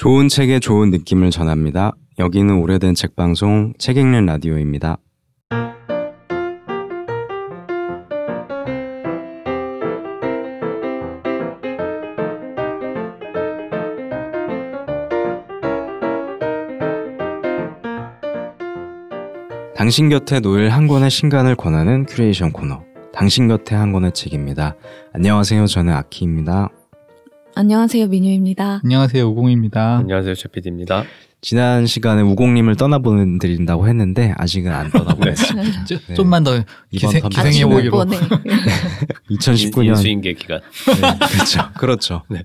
좋은 책에 좋은 느낌을 전합니다. 여기는 오래된 책 방송 책 읽는 라디오입니다. 당신 곁에 놓일 한 권의 신간을 권하는 큐레이션 코너. 당신 곁에 한 권의 책입니다. 안녕하세요. 저는 아키입니다. 안녕하세요 민유입니다. 안녕하세요 우공입니다. 안녕하세요 최PD입니다. 지난 시간에 우공님을 떠나보내드린다고 했는데 아직은 안 떠나보냈습니다. 좀- 네. 좀만 더 기생, 텀 기생해 보기로. 번에 2019년 인수인계 기간. 그렇죠. 그렇죠. 네.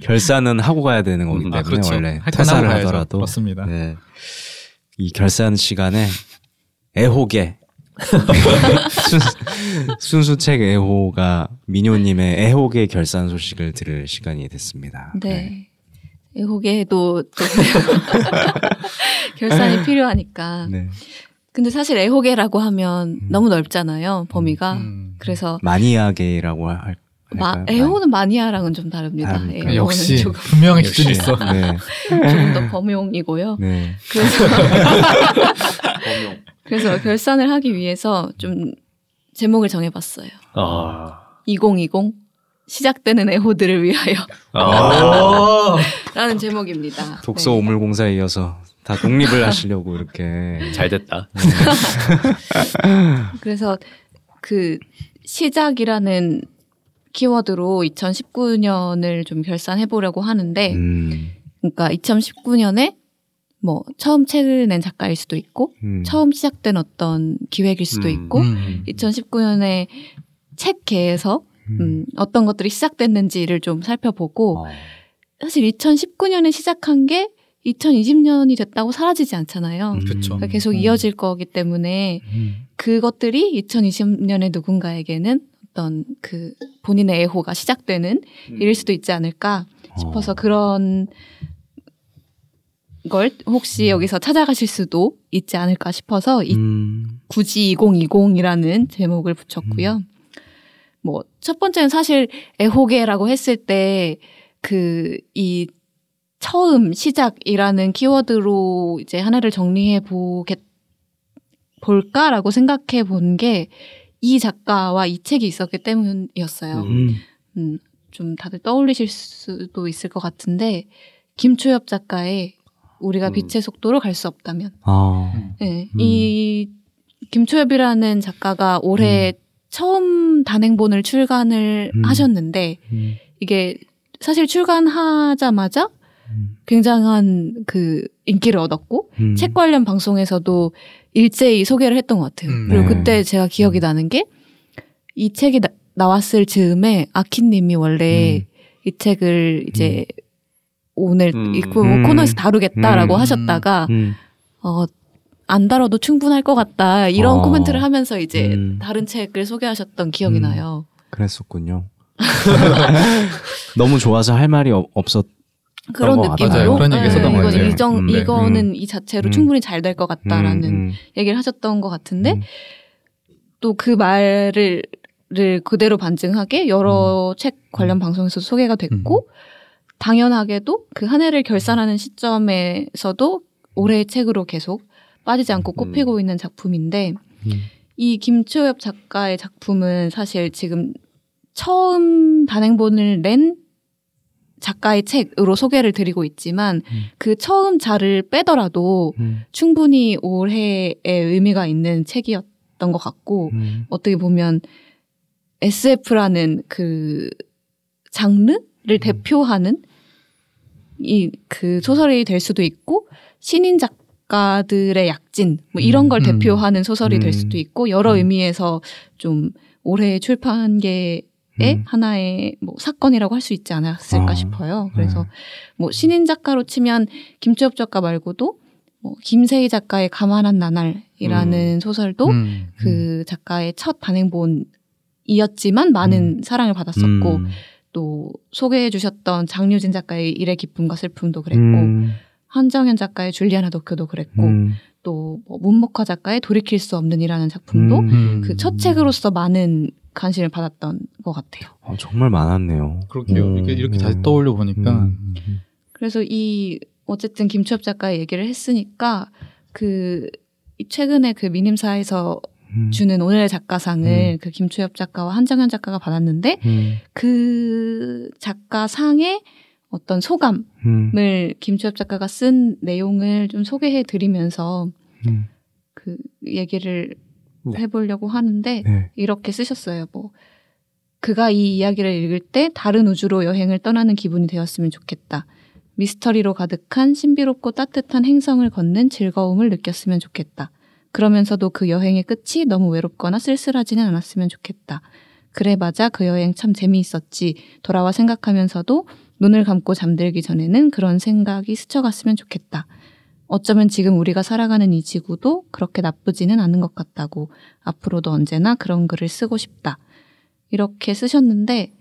결산은 하고 가야 되는 거기 음, 때문에 아 그렇죠. 원래 퇴사를. 하더라도 맞습니다. 네. 이 결산 시간에 애호계 순, 순수 책 애호가 민효님의 애호계 결산 소식을 들을 시간이 됐습니다. 네. 애호계도 또 결산이 필요하니까. 네. 근데 사실 애호계라고 하면 음. 너무 넓잖아요 범위가. 음. 그래서 마니아계라고 할 마? 애호는 마니아랑은 좀 다릅니다. 애호는 역시 조금, 분명히 역시. 기준 있어. 네. 조금 더 범용이고요. 네. 그래서 그래서 결산을 하기 위해서 좀 제목을 정해봤어요. 아. 2020 시작되는 애호들을 위하여 아. 라는 제목입니다. 독서 네. 오물공사에 이어서 다 독립을 하시려고 이렇게 잘 됐다. 그래서 그 시작이라는 키워드로 2019년을 좀 결산해 보려고 하는데, 음, 그러니까 2019년에 뭐 처음 책을 낸 작가일 수도 있고, 음. 처음 시작된 어떤 기획일 수도 음. 있고, 음. 2019년에 책계에서 음, 어떤 것들이 시작됐는지를 좀 살펴보고, 어. 사실 2019년에 시작한 게 2020년이 됐다고 사라지지 않잖아요. 음. 그러니까 계속 음. 이어질 거기 때문에 음. 그것들이 2020년에 누군가에게는 어떤 그 본인의 애호가 시작되는 일일 수도 있지 않을까 싶어서 어. 그런 걸 혹시 여기서 찾아가실 수도 있지 않을까 싶어서 이 음. 굳이 2020이라는 제목을 붙였고요. 뭐첫 번째는 사실 애호계라고 했을 때 그 이 처음 시작이라는 키워드로 이제 하나를 정리해 보겠 볼까라고 생각해 본 게 이 작가와 이 책이 있었기 때문이었어요. 음. 음, 좀 다들 떠올리실 수도 있을 것 같은데 김초엽 작가의 우리가 음. 빛의 속도로 갈 수 없다면 아. 네, 음. 이 김초엽이라는 작가가 올해 처음 단행본을 출간을 음. 하셨는데 음. 이게 사실 출간하자마자 음. 굉장한 그 인기를 얻었고 음. 책 관련 방송에서도 일제히 소개를 했던 것 같아요. 음. 그리고 네. 그때 제가 기억이 나는 게 이 책이 나, 나왔을 즈음에 아키님이 원래 음. 이 책을 이제 오늘 음. 이 코- 음. 코너에서 다루겠다라고 음. 하셨다가 음. 어, 안 다뤄도 충분할 것 같다 이런 어. 코멘트를 하면서 이제 음. 다른 책을 소개하셨던 기억이 음. 나요. 그랬었군요. 너무 좋아서 할 말이 없- 없었. 그런 것 같아요. 느낌으로 맞아요. 그런 얘기 했었던 네, 것 이건 같아요. 이정, 음, 네. 이거는 이 자체로 음. 충분히 잘 될 것 같다라는 음, 음. 얘기를 하셨던 것 같은데 음. 또그 말을 를 그대로 반증하게 여러 책 관련 방송에서 소개가 됐고 당연하게도 그 한 해를 결산하는 시점에서도 올해의 책으로 계속 빠지지 않고 꼽히고 있는 작품인데 음. 이 김초엽 작가의 작품은 사실 지금 처음 단행본을 낸 작가의 책으로 소개를 드리고 있지만 음. 그 처음 자를 빼더라도 음. 충분히 올해의 의미가 있는 책이었던 것 같고 음. 어떻게 보면 SF라는 그 장르 를 대표하는 이 그 소설이 될 수도 있고 신인 작가들의 약진 뭐 이런 걸 음. 대표하는 소설이 음. 될 수도 있고 여러 음. 의미에서 좀 올해 출판계의 음. 하나의 뭐 사건이라고 할 수 있지 않았을까 아, 싶어요. 그래서 네. 뭐 신인 작가로 치면 김주엽 작가 말고도 뭐 김세희 작가의 가만한 나날이라는 소설도 음. 그 작가의 첫 단행본이었지만 많은 사랑을 받았었고 음. 또 소개해 주셨던 장유진 작가의 일의 기쁨과 슬픔도 그랬고 음. 한정현 작가의 줄리아나 도쿄도 그랬고 음. 또 뭐 문목화 작가의 돌이킬 수 없는 이라는 작품도 음. 그첫 책으로서 많은 관심을 받았던 것 같아요. 어, 정말 많았네요. 그렇게요. 음. 이렇게, 이렇게 음. 다시 떠올려 보니까 음. 그래서 이 어쨌든 김추엽 작가의 얘기를 했으니까 그 최근에 그 미님사에서 음. 주는 오늘의 작가상을 그 김추엽 작가와 한정현 작가가 받았는데 음. 그 작가상의 어떤 소감을 음. 김추엽 작가가 쓴 내용을 좀 소개해 드리면서 음. 그 얘기를 네. 해보려고 하는데 네. 이렇게 쓰셨어요. 뭐 그가 이 이야기를 읽을 때 다른 우주로 여행을 떠나는 기분이 되었으면 좋겠다. 미스터리로 가득한 신비롭고 따뜻한 행성을 걷는 즐거움을 느꼈으면 좋겠다. 그러면서도 그 여행의 끝이 너무 외롭거나 쓸쓸하지는 않았으면 좋겠다. 그래 맞아 그 여행 참 재미있었지. 돌아와 생각하면서도 눈을 감고 잠들기 전에는 그런 생각이 스쳐갔으면 좋겠다. 어쩌면 지금 우리가 살아가는 이 지구도 그렇게 나쁘지는 않은 것 같다고 앞으로도 언제나 그런 글을 쓰고 싶다. 이렇게 쓰셨는데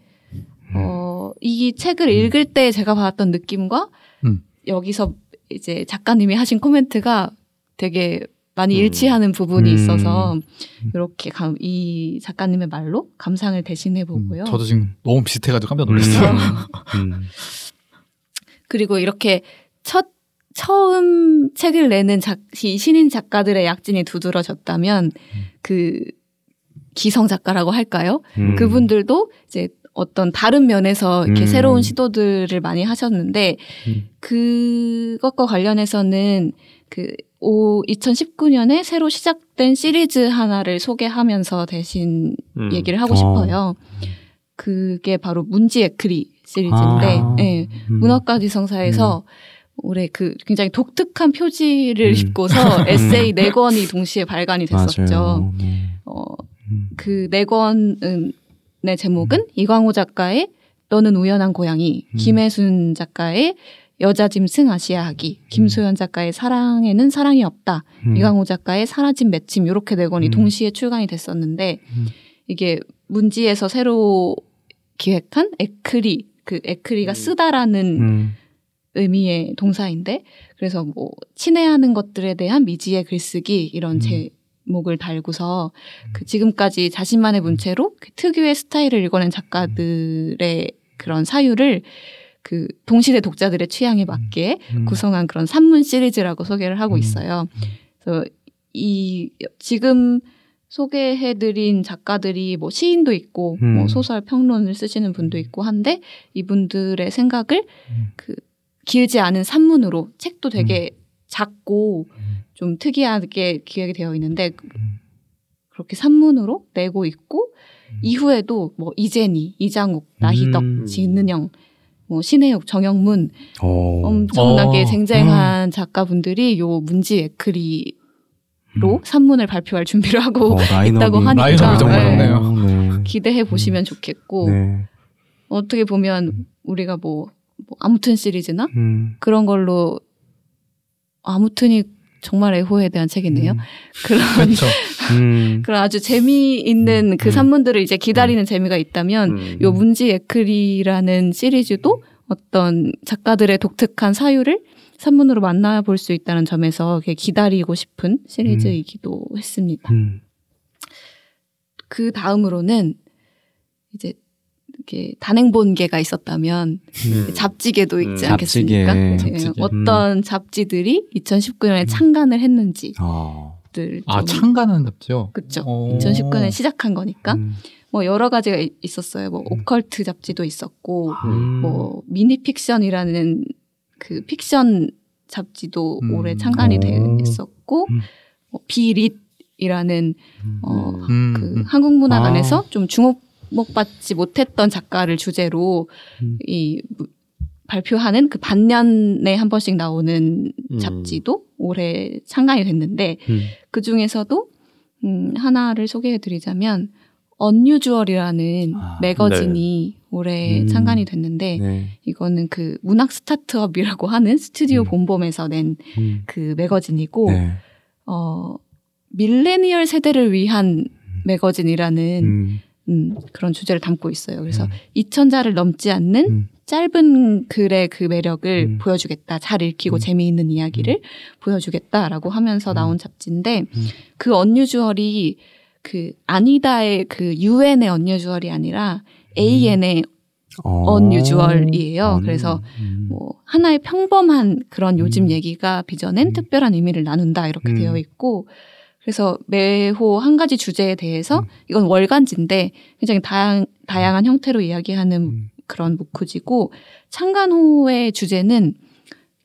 어, 이 책을 읽을 때 제가 받았던 느낌과 음. 여기서 이제 작가님이 하신 코멘트가 되게 많이 음. 일치하는 부분이 음. 있어서 이렇게 감- 이 작가님의 말로 감상을 대신해 보고요. 음, 저도 지금 너무 비슷해가지고 깜짝 놀랐어요. 음. 그리고 이렇게 첫 처음 책을 내는 작, 이 신인 작가들의 약진이 두드러졌다면 그 기성 작가라고 할까요? 음. 그분들도 이제 어떤 다른 면에서 이렇게 음. 새로운 시도들을 많이 하셨는데 음. 그것과 관련해서는 그 오, 2019년에 새로 시작된 시리즈 하나를 소개하면서 대신 음. 얘기를 하고 어. 싶어요. 그게 바로 문지 에크리 시리즈인데, 아. 예, 음. 문학과 지성사에서 올해 그 굉장히 독특한 표지를 음. 입고서 에세이 네 권이 동시에 발간이 됐었죠. 네. 어, 음. 그네 권의 제목은 이광호 작가의 너는 우연한 고양이, 음. 김혜순 작가의 여자 짐승 아시아하기, 김소연 작가의 사랑에는 사랑이 없다, 음. 이광호 작가의 사라진 맺힘 이렇게 네 권이 음. 동시에 출간이 됐었는데 음. 이게 문지에서 새로 기획한 에크리 그 에크리가 음. 쓰다라는 음. 의미의 동사인데 그래서 뭐 친애하는 것들에 대한 미지의 글쓰기 이런 음. 제목을 달고서 그 지금까지 자신만의 문체로 그 특유의 스타일을 읽어낸 작가들의 그런 사유를 그 동시대 독자들의 취향에 맞게 음. 구성한 그런 산문 시리즈라고 소개를 하고 음. 있어요. 그래서 이 지금 소개해드린 작가들이 뭐 시인도 있고 음. 뭐 소설 평론을 쓰시는 분도 있고 한데 이분들의 생각을 음. 그 길지 않은 산문으로 책도 되게 작고 음. 좀 특이하게 기획이 되어 있는데 음. 그렇게 산문으로 내고 있고 음. 이후에도 뭐 이재니, 이장욱, 나희덕, 음. 진은영, 뭐 신혜욱, 정영문 어. 엄청나게 어. 쟁쟁한 작가분들이 요 문지 에크리 로 음. 산문을 발표할 준비를 하고 어, 라인업이- 있다고 하니까 라인업이 정말 네. 네. 기대해 보시면 좋겠고 네. 어떻게 보면 우리가 뭐, 뭐 아무튼 시리즈나 음. 그런 걸로 아무튼이 정말 애호에 대한 책이네요. 음. 그런 그렇죠. 음. 그런 아주 재미있는 그 음. 산문들을 이제 기다리는 재미가 있다면 음. 요 문지 에크리라는 시리즈도 어떤 작가들의 독특한 사유를 산문으로 만나볼 수 있다는 점에서 기다리고 싶은 시리즈이기도 했습니다. 음. 그 다음으로는 이제 이렇게 단행본계가 있었다면 음. 잡지계도 있지 음. 않겠습니까? 잡지계. 네, 잡지계. 어떤 잡지들이 2019년에 음. 창간을 했는지 들 어. 아 좀- 창간하는 잡지요. 그쵸. 어. 2019년에 시작한 거니까 음. 뭐 여러 가지가 이- 있었어요. 뭐 음. 오컬트 잡지도 있었고 음. 뭐 미니 픽션이라는 그 픽션 잡지도 음. 올해 창간이 오. 됐었고 음. 뭐 비릿이라는 음. 어, 음, 그 음. 한국 문학안에서 아. 좀 주목받지 못했던 작가를 주제로 음. 이 무- 발표하는 그 반년에 한 번씩 나오는 음. 잡지도 올해 창간이 됐는데 음. 그 중에서도 음, 하나를 소개해드리자면 언유주얼이라는 아, 매거진이 올해 음. 창간이 됐는데 네. 이거는 그 문학 스타트업이라고 하는 스튜디오 음. 본범에서 낸그 음. 매거진이고 네. 어 밀레니얼 세대를 위한 매거진이라는 음. 음, 그런 주제를 담고 있어요. 그래서 음. 2,000자를 넘지 않는 음. 짧은 글의 그 매력을 음. 보여주겠다. 잘 읽히고 음. 재미있는 이야기를 보여주겠다라고 하면서 음. 나온 잡지인데 음. 그 언유주얼이 그 아니다의 그 UN의 언유주얼이 아니라 AN의 어. unusual이에요. un- 그래서 음. 뭐 하나의 평범한 그런 요즘 음. 얘기가 빚어낸 음. 특별한 의미를 나눈다 이렇게 음. 되어 있고 그래서 매호 한 가지 주제에 대해서 음. 이건 월간지인데 굉장히 다양, 다양한 형태로 이야기하는 음. 그런 무크지고 창간호의 주제는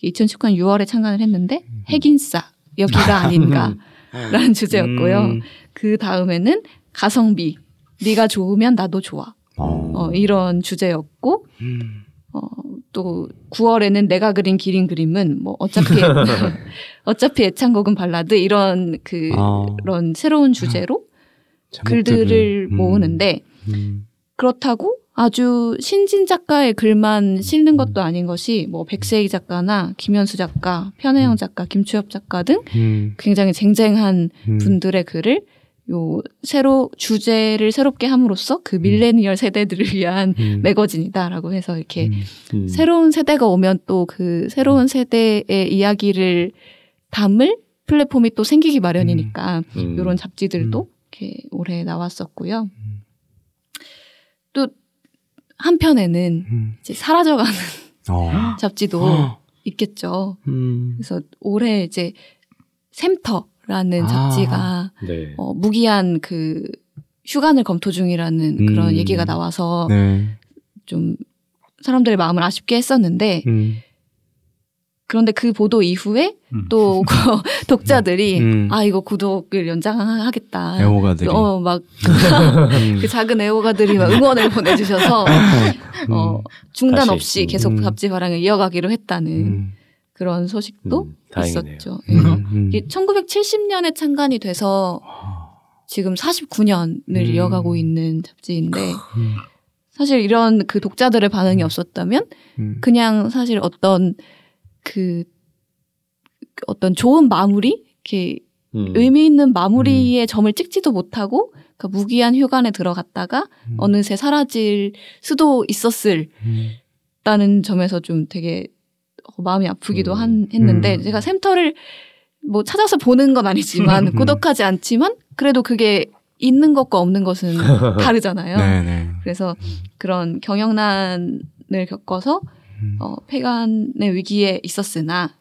2019년 6월에 창간을 했는데 음. 핵인싸 여기가 아닌가라는 주제였고요. 음. 그 다음에는 가성비 네가 좋으면 나도 좋아 어. 어, 이런 주제였고 음. 어, 또 9월에는 내가 그린 기린 그림은 뭐 어차피 어차피 애창곡은 발라드 이런 그 아. 그런 새로운 주제로 글들을 음. 모으는데 음. 그렇다고 아주 신진 작가의 글만 실는 것도 아닌 것이 뭐 백세희 작가나 김현수 작가, 편혜영 작가, 김추엽 작가 등 음. 굉장히 쟁쟁한 음. 분들의 글을 요 새로 주제를 새롭게 함으로써 그 밀레니얼 세대들을 위한 음. 매거진이다라고 해서 이렇게 음. 음. 새로운 세대가 오면 또 그 새로운 세대의 이야기를 담을 플랫폼이 또 생기기 마련이니까 음. 이런 잡지들도 이렇게 올해 나왔었고요. 한편에는 음. 이제 사라져가는 어. 잡지도 어. 있겠죠. 음. 그래서 올해 이제 샘터라는 아. 잡지가 네. 어, 무기한 그 휴관을 검토 중이라는 그런 음. 얘기가 나와서 네. 좀 사람들의 마음을 아쉽게 했었는데 음. 그런데 그 보도 이후에 음. 또 그 독자들이 음. 아 이거 구독을 연장하겠다. 애호가들이. 어막 음. 그 작은 애호가들이 막 응원을 보내주셔서 어, 중단 다시, 없이 음. 계속 음. 잡지 발행을 이어가기로 했다는 음. 그런 소식도 음. 있었죠. 음. 그래서 음. 이게 1970년에 창간이 돼서 지금 49년을 음. 이어가고 있는 잡지인데 음. 사실 이런 그 독자들의 반응이 없었다면 음. 그냥 사실 어떤 그 어떤 좋은 마무리 이렇게 음. 의미 있는 마무리의 점을 찍지도 못하고 그 무기한 휴관에 들어갔다가 음. 어느새 사라질 수도 있었을 음. 다는 점에서 좀 되게 어, 마음이 아프기도 음. 한, 했는데 음. 제가 샘터를 뭐 찾아서 보는 건 아니지만 음. 구독하지 않지만 그래도 그게 있는 것과 없는 것은 다르잖아요. 네네. 그래서 그런 경영난을 겪어서 음. 어, 폐간의 위기에 있었으나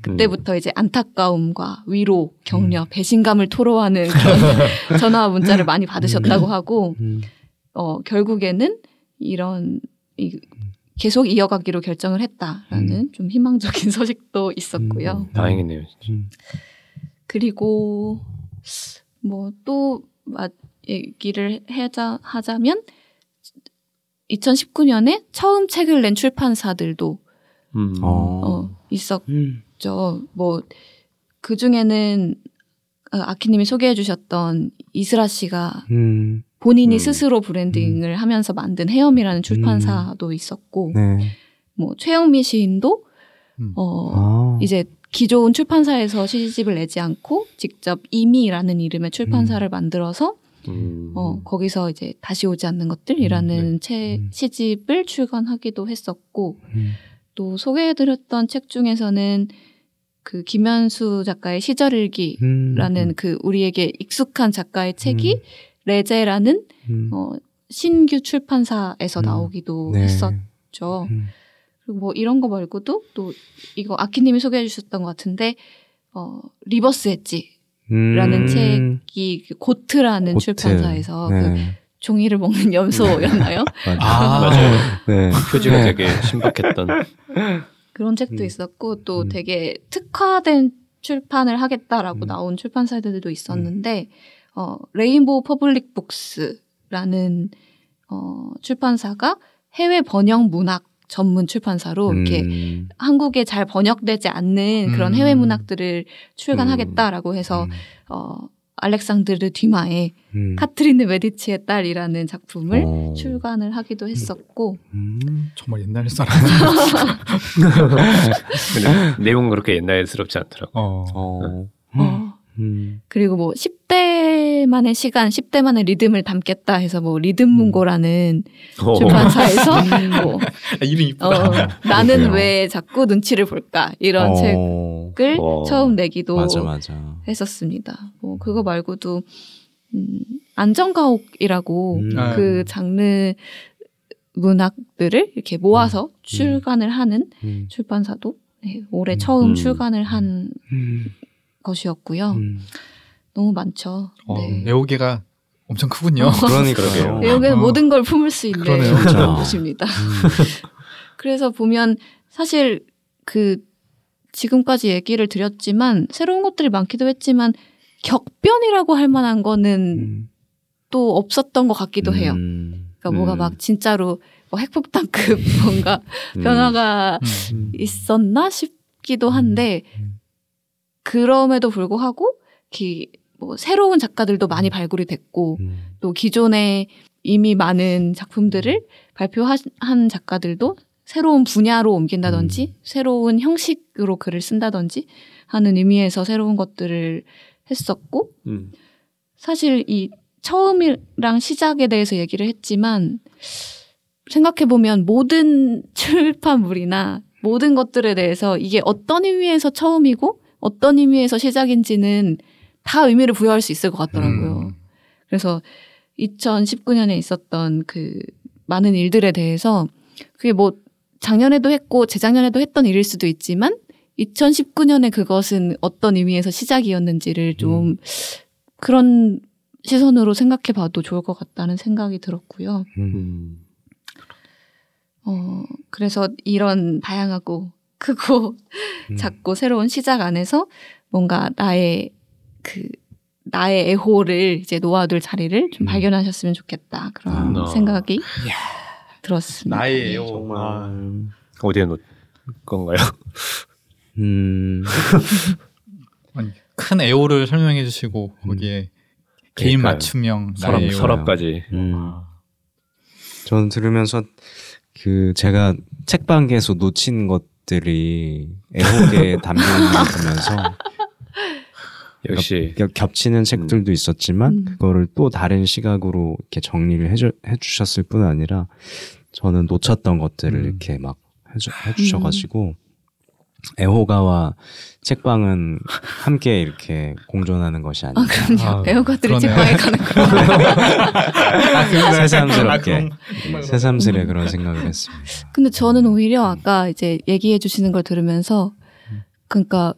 그때부터 이제 안타까움과 위로, 격려, 배신감을 토로하는 그런 전화 문자를 많이 받으셨다고 하고 음. 어, 결국에는 이런 이, 계속 이어가기로 결정을 했다라는 좀 희망적인 소식도 있었고요. 음. 다행이네요. 진짜. 음. 그리고 뭐 또 얘기를 하자, 하자면 2019년에 처음 책을 낸 출판사들도 음. 어. 어, 있었죠. 음. 뭐그 중에는 어, 아키님이 소개해 주셨던 이스라 씨가 음. 본인이 음. 스스로 브랜딩을 하면서 만든 헤엄이라는 출판사도 있었고 네. 뭐 최영미 시인도 음. 어 아. 이제 기존 출판사에서 시집을 내지 않고 직접 이미라는 이름의 출판사를 만들어서 음. 어 거기서 이제 다시 오지 않는 것들이라는 책 음. 시집을 출간하기도 했었고 음. 또 소개해드렸던 책 중에서는 그 김현수 작가의 시절일기라는 음. 그 우리에게 익숙한 작가의 책이 레제라는 음. 어 신규 출판사에서 음. 나오기도 네. 했었죠. 음. 그리고 뭐 이런 거 말고도 또 이거 아키님이 소개해 주셨던 것 같은데 어 리버스 엣지 라는 음. 책이 그 고트라는 고트. 출판사에서 그 네. 종이를 먹는 염소였나요? 맞아. 아, 맞아요. 네. 표지가 네. 되게 신박했던. 그런 책도 음. 있었고 또 음. 되게 특화된 출판을 하겠다라고 음. 나온 출판사들도 있었는데 어 레인보우 퍼블릭 북스라는 어 출판사가 해외 번역 문학 전문 출판사로 이렇게 음. 한국에 잘 번역되지 않는 그런 음. 해외 문학들을 출간하겠다라고 해서 음. 어 알렉산드르 디마의 음. 카트리네 메디치의 딸이라는 작품을 어. 출간을 하기도 했었고 음. 정말 옛날 사람. 내용은 그렇게 옛날스럽지 않더라고. 어. 어. 어, 음. 그리고 뭐 10대만의 시간, 10대만의 리듬을 담겠다 해서 뭐 리듬문고라는 어. 출판사에서 뭐 아, 이름 어, 이쁘다. 나는. 왜 자꾸 눈치를 볼까 이런 어. 책을 어. 처음 내기도 맞아 맞아. 했었습니다. 뭐 그거 말고도 음, 안전가옥이라고 음. 아. 그 장르 문학들을 이렇게 모아서 출간을 하는 음. 출판사도 네, 올해 음. 처음 음. 출간을 한 음. 것이었고요. 음. 너무 많죠. 어, 네. 애호개가 엄청 크군요. 그러니까요. 그러게요. 외국에는 어. 모든 걸 품을 수 있는. 그런 그렇죠. 곳입니다. 음. 그래서 보면 사실 그 지금까지 얘기를 드렸지만 새로운 것들이 많기도 했지만 격변이라고 할 만한 거는 음. 또 없었던 것 같기도 해요. 음. 그러니까 뭐가 음. 막 진짜로 뭐 핵폭탄급 뭔가 음. 변화가 음. 있었나 싶기도 한데 음. 그럼에도 불구하고 기, 뭐 새로운 작가들도 많이 발굴이 됐고 음. 또 기존에 이미 많은 작품들을 발표한 작가들도 새로운 분야로 옮긴다든지 음. 새로운 형식으로 글을 쓴다든지 하는 의미에서 새로운 것들을 했었고 음. 사실 이 처음이랑 시작에 대해서 얘기를 했지만 생각해 보면 모든 출판물이나 모든 것들에 대해서 이게 어떤 의미에서 처음이고 어떤 의미에서 시작인지는 다 의미를 부여할 수 있을 것 같더라고요. 음. 그래서 2019년에 있었던 그 많은 일들에 대해서 그게 뭐 작년에도 했고 재작년에도 했던 일일 수도 있지만 2019년에 그것은 어떤 의미에서 시작이었는지를 좀 그런 시선으로 생각해 봐도 좋을 것 같다는 생각이 들었고요. 음. 음. 어, 그래서 이런 다양하고 크고 음. 작고 새로운 시작 안에서 뭔가 나의 그 나의 애호를 이제 놓아둘 자리를 좀 음. 발견하셨으면 좋겠다 그런 아. 생각이 들었습니다. 나의 애호. 정말. 아, 어디에 놓을 건가요? 음. 아니, 큰 애호를 설명해 주시고 거기에 개인 그러니까요. 맞춤형 서랍, 나의 애호. 서랍까지. 음. 아, 저는 들으면서 그 제가 책방에서 놓친 것 들이 애호에 담겨 있는 걸 보면서 역시 겹- 겹치는 책들도 있었지만 음. 그거를 또 다른 시각으로 이렇게 정리를 해주, 해주셨을 뿐 아니라 저는 놓쳤던 것들을 음. 이렇게 막 해주, 해주셔가지고 애호가와 책방은 함께 이렇게 공존하는 것이 아, 아닌가 그럼요. 아, 애호가들이 그러네요. 책방에 가는 거. 아, 그- 새삼스럽게 아, 새삼스레 그런 생각을 했습니다. 근데 저는 오히려 아까 이제 얘기해 주시는 걸 들으면서 그러니까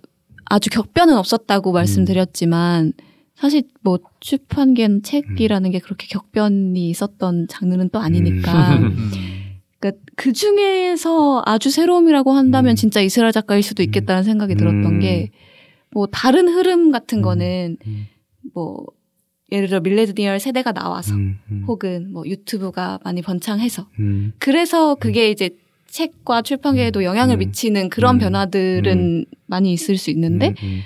아주 격변은 없었다고 말씀드렸지만 사실 뭐 출판계는 책이라는 게 그렇게 격변이 있었던 장르는 또 아니니까 음. 그러니까 그 중에서 아주 새로움이라고 한다면 음. 진짜 이스라엘 작가일 수도 있겠다는 생각이 들었던 음. 게뭐 다른 흐름 같은 음. 거는 음. 뭐 예를 들어 밀레니얼 세대가 나와서 음, 음, 혹은 뭐 유튜브가 많이 번창해서 음, 그래서 그게 이제 책과 출판계에도 영향을 음. 미치는 그런 음. 변화들은 많이 있을 수 있는데 음, 음.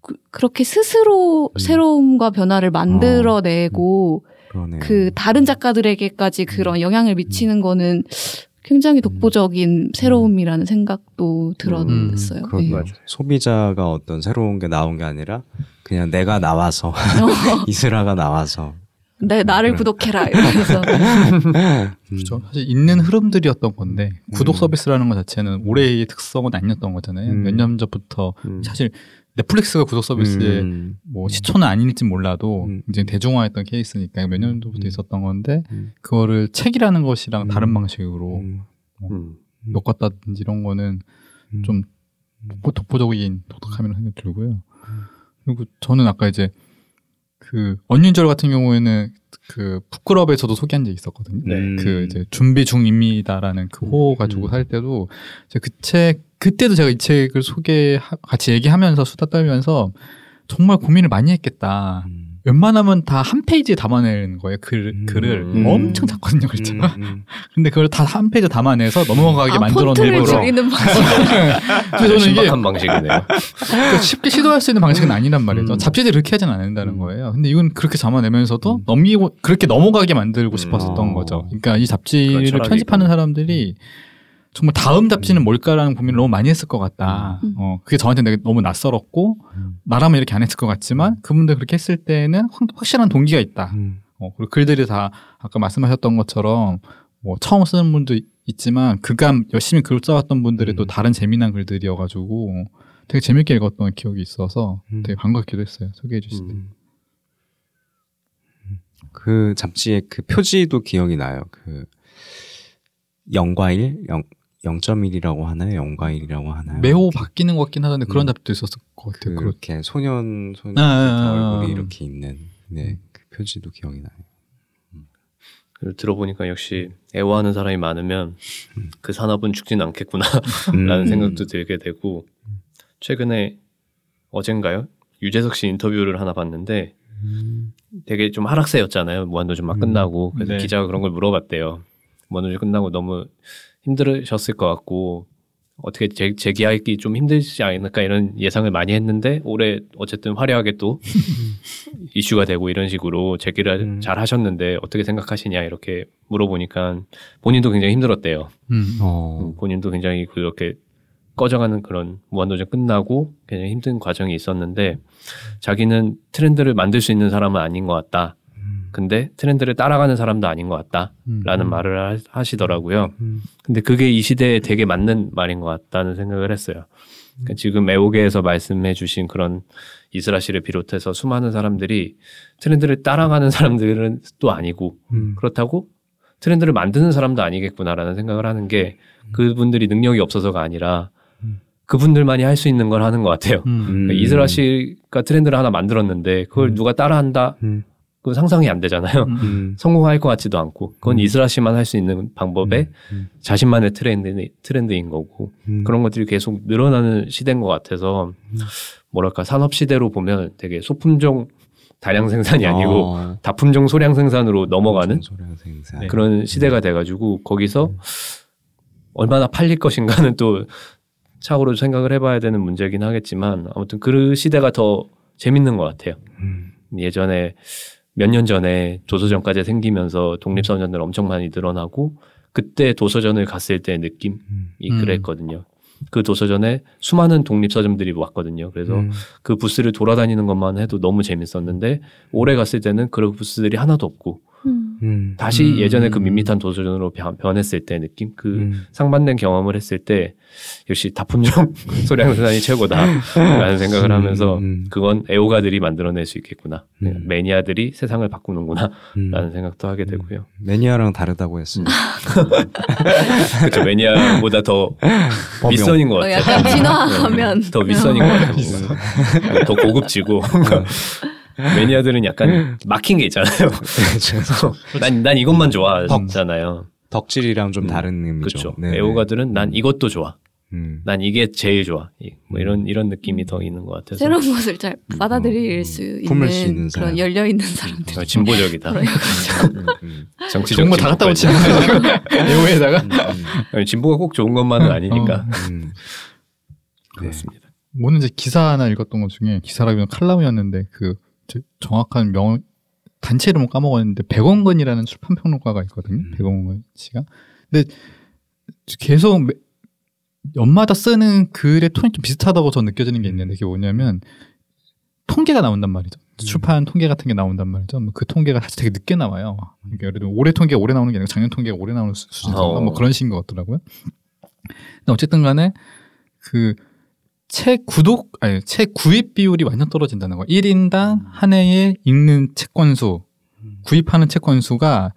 그, 렇게 스스로 음. 새로움과 변화를 만들어내고 그러네요. 그 다른 작가들에게까지 그런 영향을 미치는 거는 굉장히 독보적인 새로움이라는 생각도 들었어요. 그렇 네. 소비자가 어떤 새로운 게 나온 게 아니라 그냥 내가 나와서 이스라가 나와서 내 나를 그래. 구독해라 이러면서 음, 그렇죠. 사실 있는 흐름들이었던 건데 구독 음. 서비스라는 것 자체는 올해의 특성은 아니었던 거잖아요. 음. 몇년 전부터 음. 사실 넷플릭스가 구독 서비스에 음, 뭐 시초는 아닐지 몰라도 음. 이제 대중화했던 케이스니까 몇년 전부터 음. 있었던 건데 음. 그거를 책이라는 것이랑 음. 다른 방식으로 음, 음. 엮었다든지 이런 거는 음. 좀 독보- 독보적인 독특함이라는 생각이 들고요. 그리고 저는 아까 이제 그 언윤절 같은 경우에는 그 북클럽에서도 소개한 적이 있었거든요. 음. 그 이제 준비 중입니다라는 그 호호 가지고 음. 살 때도 그 책 그때도 제가 이 책을 소개 같이 얘기하면서 수다 떨면서 정말 고민을 많이 했겠다. 음. 웬만하면 다 한 페이지에 담아내는 거예요. 글, 음. 글을 음. 엄청 작거든요, 글자가. 음, 음. 근데 그걸 다 한 페이지에 담아내서 넘어가게 아, 만들어 폰트를 내고 줄이는 방식. 저는 이게 신박한 방식이네요. 그러니까 쉽게 시도할 수 있는 방식은 아니란 말이죠. 음. 잡지들 그렇게 하진 않는다는 음. 거예요. 근데 이건 그렇게 잡아내면서도 음. 넘기고 그렇게 넘어가게 만들고 음. 싶었었던 어. 거죠. 그러니까 이 잡지를 편집하는 있구나. 사람들이 정말 다음 잡지는 뭘까라는 고민을 너무 많이 했을 것 같다. 음. 어, 그게 저한테 되게 너무 낯설었고 음. 나라면 이렇게 안 했을 것 같지만 그분들 그렇게 했을 때는 확- 확실한 동기가 있다. 음. 어, 그리고 글들이 다 아까 말씀하셨던 것처럼 뭐 처음 쓰는 분도 있- 있지만 그간 열심히 글 써왔던 분들의 또 음. 다른 재미난 글들이어가지고 되게 재밌게 읽었던 기억이 있어서 음. 되게 반갑기도 했어요. 소개해 주실 때. 음. 그 잡지의 그 표지도 기억이 나요. 그 0과 1, 0, 0.1이라고 하나요? 0과 1이라고 하나요? 매호 바뀌는 것 같긴 하던데 그런 음. 답도 있었을 것 같아요. 그렇 그렇게 소년 소년 아, 아, 아, 얼굴이 아. 이렇게 있는 네, 그 표지도 기억이 나요. 그리고 들어보니까 역시 애호하는 사람이 많으면 그 산업은 죽진 않겠구나라는 음. 생각도 들게 되고 최근에 어젠가요? 유재석 씨 인터뷰를 하나 봤는데 되게 좀 하락세였잖아요. 무한도전 막 음. 끝나고 그래서 네. 기자가 그런 걸 물어봤대요. 무한도전 끝나고 너무 힘들으셨을 것 같고 어떻게 재, 재기하기 좀 힘들지 않을까 이런 예상을 많이 했는데 올해 어쨌든 화려하게 또 이슈가 되고 이런 식으로 재기를 음. 잘 하셨는데 어떻게 생각하시냐 이렇게 물어보니까 본인도 굉장히 힘들었대요. 음. 어. 음, 본인도 굉장히 그렇게 꺼져가는 그런 무한도전 끝나고 굉장히 힘든 과정이 있었는데 자기는 트렌드를 만들 수 있는 사람은 아닌 것 같다. 음. 근데 트렌드를 따라가는 사람도 아닌 것 같다. 음. 라는 말을 하- 하시더라고요. 음. 근데 그게 이 시대에 되게 맞는 말인 것 같다는 생각을 했어요. 그러니까 지금 애호계에서 말씀해 주신 그런 이스라 씨를 비롯해서 수많은 사람들이 트렌드를 따라가는 사람들은 또 아니고 음. 그렇다고 트렌드를 만드는 사람도 아니겠구나라는 생각을 하는 게 그분들이 능력이 없어서가 아니라 음. 그분들만이 할 수 있는 걸 하는 것 같아요. 음. 그러니까 이스라 씨가 트렌드를 하나 만들었는데 그걸 음. 누가 따라한다? 음. 그건 상상이 안 되잖아요. 음. 음. 성공할 것 같지도 않고 그건 음. 이스라 씨만 할 수 있는 방법에 음. 자신만의 트렌드, 트렌드인 거고 음. 그런 것들이 계속 늘어나는 시대인 것 같아서 음. 뭐랄까 산업 시대로 보면 되게 소품종 다량 생산이 아니고 어. 다품종 소량 생산으로 넘어가는 소량 생산. 네. 그런 시대가 돼가지고 거기서 얼마나 팔릴 것인가는 또 차후로 생각을 해봐야 되는 문제긴 하겠지만 아무튼 그 시대가 더 재밌는 것 같아요. 음. 예전에 몇 년 전에 도서전까지 생기면서 독립서점들 엄청 많이 늘어나고 그때 도서전을 갔을 때 느낌이 음. 그랬거든요. 그 도서전에 수많은 독립서점들이 왔거든요. 그래서 음. 그 부스를 돌아다니는 것만 해도 너무 재밌었는데 올해 갔을 때는 그런 부스들이 하나도 없고 음. 음. 다시 음. 예전에 그 밋밋한 도서전으로 변- 변했을 때 느낌 그 음. 상반된 경험을 했을 때 역시 다품종 소량 생산이 최고다라는 생각을 하면서 음. 그건 애호가들이 만들어낼 수 있겠구나 음. 매니아들이 세상을 바꾸는구나라는 음. 생각도 하게 되고요 매니아랑 다르다고 했어요. 그렇죠 매니아보다 더. 윗선인 것 어, 같아요 약간 진화하면 더 윗선인 것 같아요 더 고급지고 매니아들은 약간 막힌 게 있잖아요 그래서 난, 난 이것만 좋아하잖아요 덕질이랑 좀 음. 다른 의미죠. 그렇죠 네네. 애호가들은 난 이것도 좋아 음. 난 이게 제일 좋아. 이- 뭐 이런 이런 느낌이 더 있는 것 같아서 새로운 것을 잘 받아들일 음. 수 있는, 품을 수 있는 사람. 그런 열려 있는 사람들. 어, 진보적이다. 음, 음. 정치적 정말 다 갖다. 붙이는. 애호에다가 음, 진보가 꼭 좋은 것만은 아니니까 음. 그렇습니다. 오늘 이제 기사 하나 읽었던 것 중에 기사라기보다 칼럼이었는데 그 저- 정확한 명 단체 이름을 까먹었는데 백원근이라는 출판 평론가가 있거든요. 음. 백원근 씨가. 근데 계속 매- 연마다 쓰는 글의 톤이 좀 비슷하다고 저 느껴지는 게 있는데 그게 뭐냐면 통계가 나온단 말이죠. 음. 출판 통계 같은 게 나온단 말이죠. 뭐그 통계가 사실 되게 늦게 나와요. 그러니까 예를 들면 올해 통계가 올해 나오는 게 아니고 작년 통계가 올해 나오는 수- 수준인가 어. 뭐 그런 식인 것 같더라고요. 근데 어쨌든 간에 그 책 구독 아니 책 구입 비율이 완전 떨어진다는 거. 1인당 한 해에 읽는 책 건수, 구입하는 책 건수가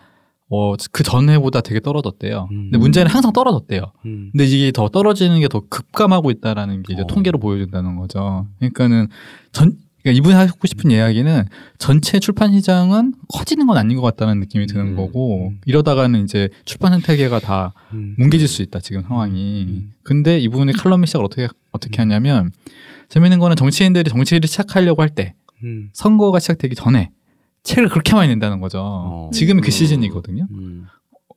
어, 그 전해보다 되게 떨어졌대요. 근데 음. 문제는 항상 떨어졌대요. 음. 근데 이게 더 떨어지는 게 더 급감하고 있다라는 게 이제 어. 통계로 보여준다는 거죠. 그러니까는 전 그러니까 이분이 하고 싶은 이야기는 전체 출판 시장은 커지는 건 아닌 것 같다는 느낌이 드는 음. 거고 이러다가는 이제 출판 생태계가 다 음. 뭉개질 수 있다 지금 상황이. 음. 근데 이분이 칼럼의 시작을 어떻게 어떻게 하냐면 재밌는 거는 정치인들이 정치를 시작하려고 할때 음. 선거가 시작되기 전에 책을 그렇게 많이 낸다는 거죠. 어. 지금이 그 음. 시즌이거든요.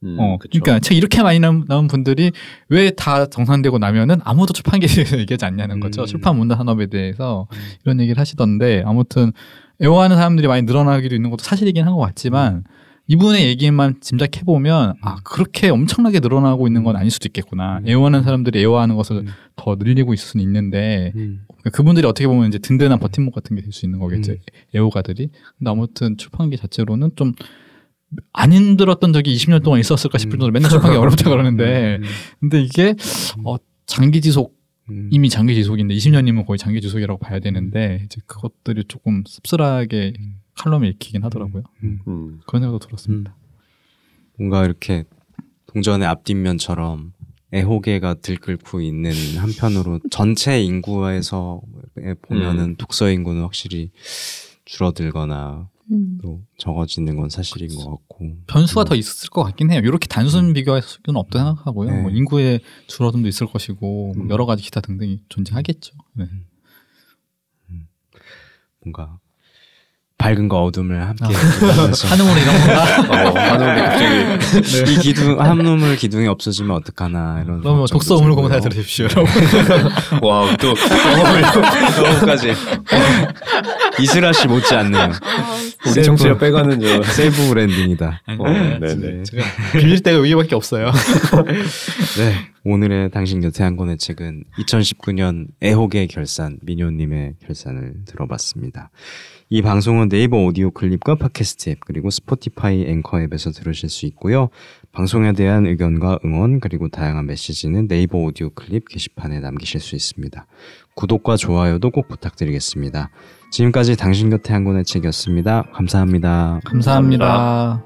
음. 음, 어, 그쵸. 그러니까 책 이렇게 많이 나온, 분들이 왜 다 정산되고 나면은 아무도 출판계에 대해서 얘기하지 않냐는 거죠. 음. 출판 문화 산업에 대해서 음. 이런 얘기를 하시던데 아무튼 애호하는 사람들이 많이 늘어나기도 있는 것도 사실이긴 한 것 같지만 이분의 얘기만 짐작해 보면 아 그렇게 엄청나게 늘어나고 있는 건 아닐 수도 있겠구나. 음. 애호하는 사람들이 애호하는 것을 음. 더 늘리고 있을 수는 있는데 음. 그러니까 그분들이 어떻게 보면 이제 든든한 버팀목 같은 게 될 수 있는 거겠죠. 음. 애호가들이. 근데 아무튼 출판계 자체로는 좀 안 힘들었던 적이 20년 동안 있었을까 싶을 음. 정도로 맨날 출판기 어렵다 그러는데 음. 근데 이게 어, 장기 지속 음. 이미 장기 지속인데 20년이면 거의 장기 지속이라고 봐야 되는데 이제 그것들이 조금 씁쓸하게 음. 칼럼에 읽히긴 하더라고요. 음. 음. 그런 생각도 들었습니다. 뭔가 이렇게 동전의 앞뒷면처럼 애호계가 들끓고 있는 한편으로 전체 인구에서 보면은 독서 인구는 확실히 줄어들거나 음. 또 적어지는 건 사실인 것 같고 변수가 음. 더 있을 것 같긴 해요. 이렇게 단순 비교할 수는 없다 생각하고요. 네. 뭐 인구의 줄어듦도 있을 것이고 뭐 음. 여러 가지 기타 등등이 존재하겠죠. 네. 뭔가 밝은과 어둠을 함께 아. 하면서 한우물 이런 건가? 어, 하는데 갑자기 이 기둥 한눈물 기둥이 없어지면 어떡하나 이런 그러면 걱정도 독서 우물 공사 들고요. 들으십시오, 여러분. 와또 영어까지 이슬아 씨 못지않는 아, 우리 청취자 빼가는 저 self branding이다. 어, 네네. 제가 비빌 데가 여기밖에 없어요. 네, 오늘의 당신 곁에 한 권의 책은 2019년 애호계 결산 민효님의 결산을 들어봤습니다. 이 방송은 네이버 오디오 클립과 팟캐스트 앱 그리고 스포티파이 앵커 앱에서 들으실 수 있고요. 방송에 대한 의견과 응원 그리고 다양한 메시지는 네이버 오디오 클립 게시판에 남기실 수 있습니다. 구독과 좋아요도 꼭 부탁드리겠습니다. 지금까지 당신 곁에 한 권의 책이었습니다. 감사합니다. 감사합니다.